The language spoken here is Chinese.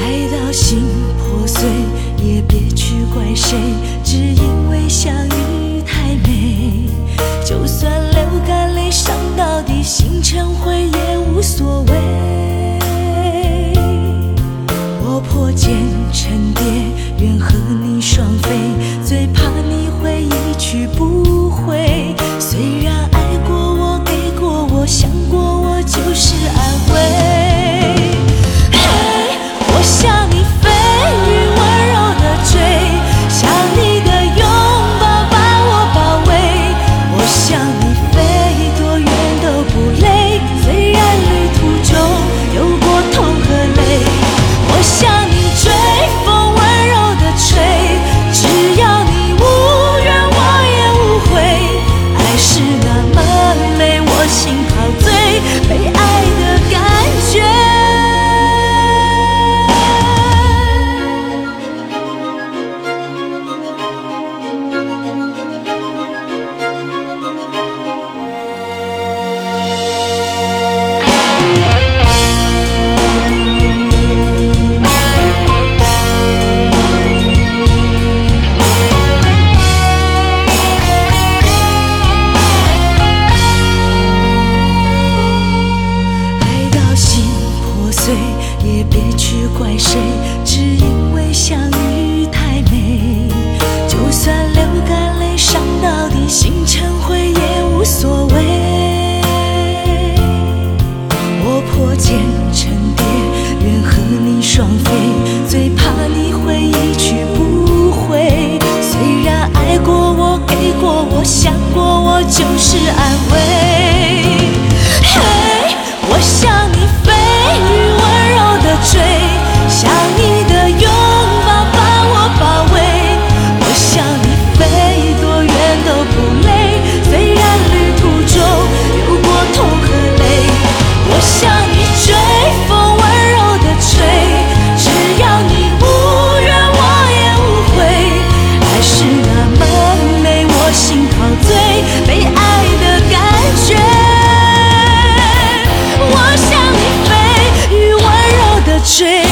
爱到心破碎也别去怪谁。去不回。shit